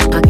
fuck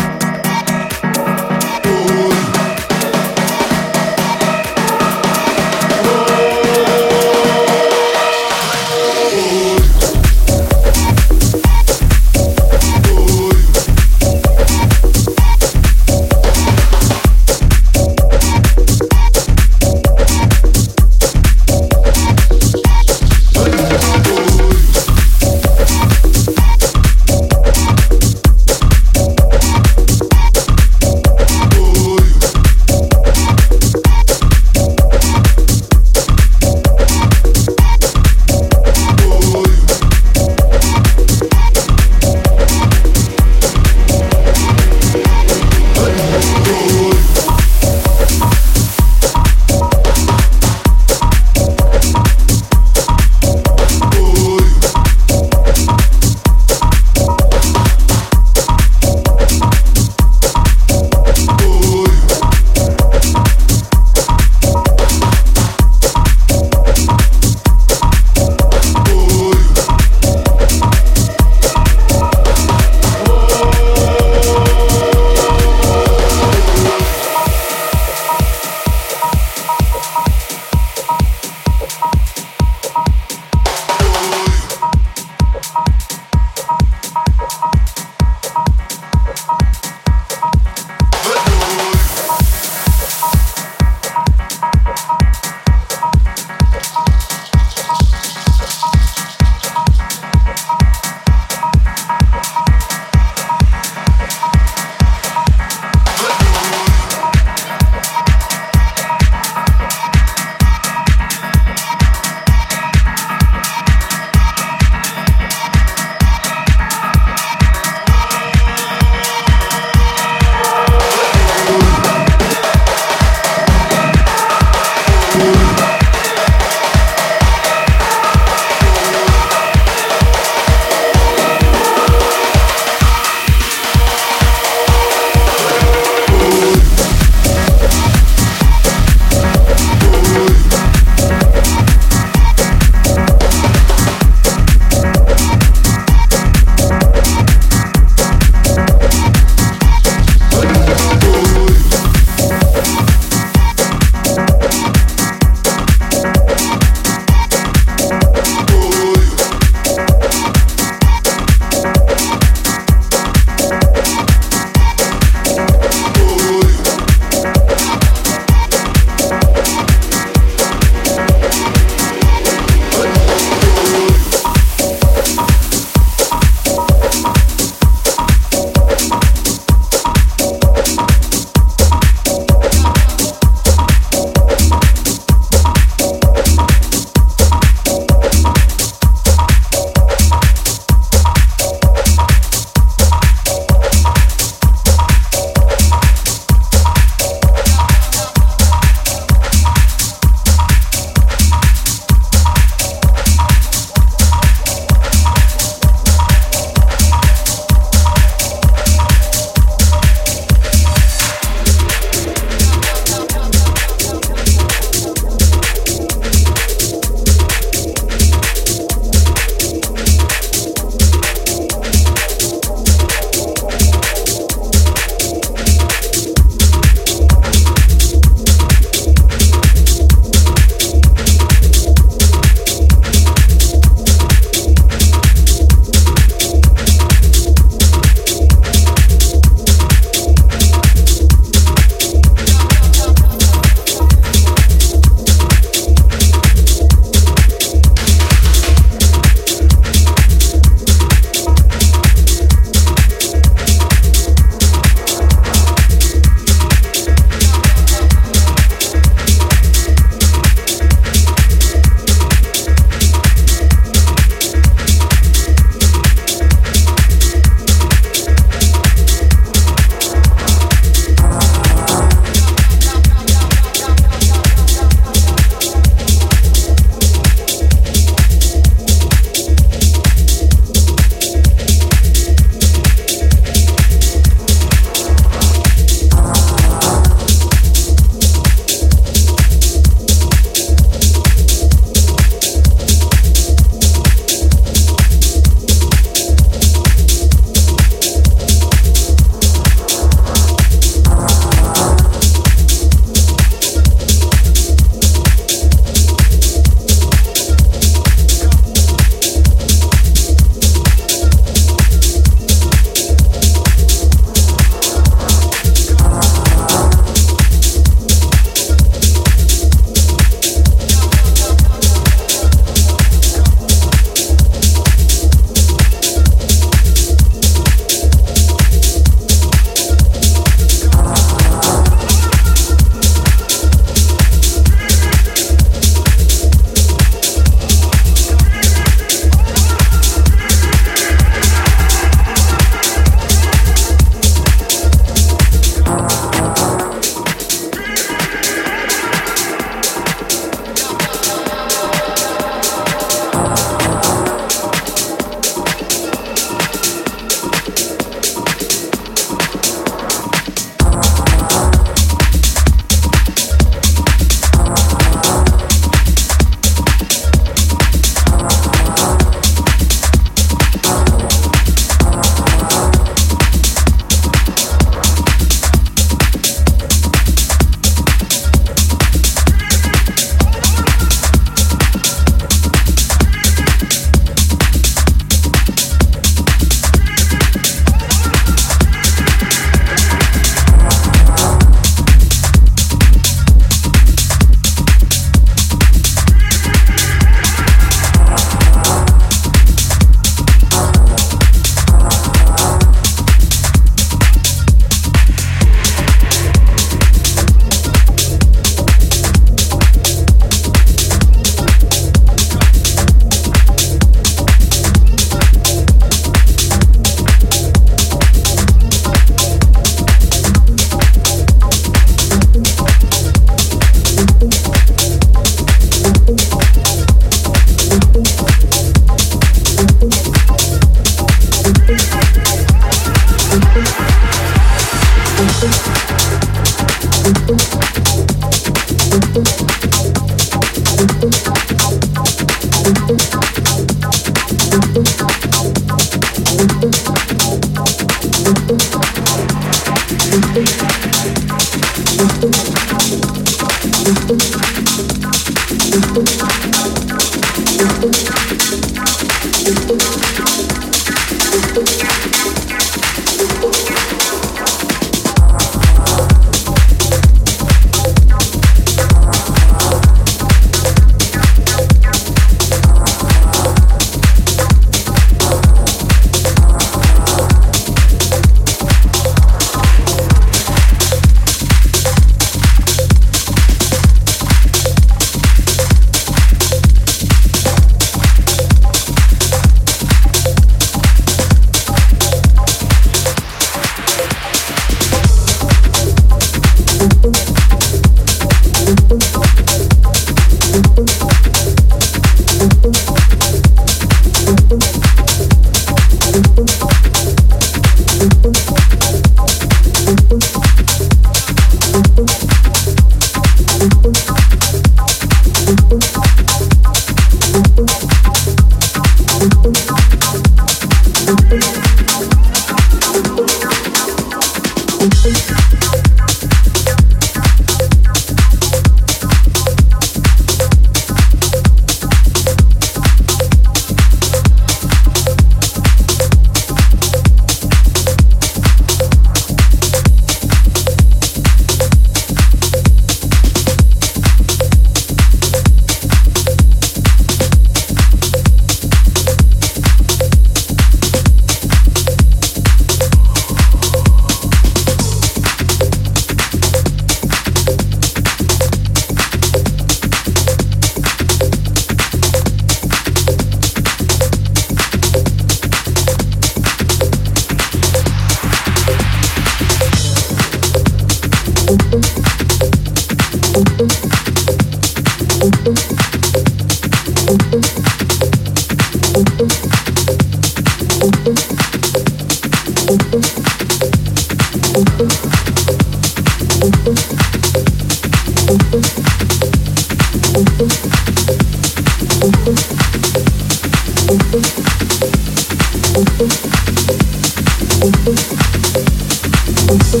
Thank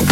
you.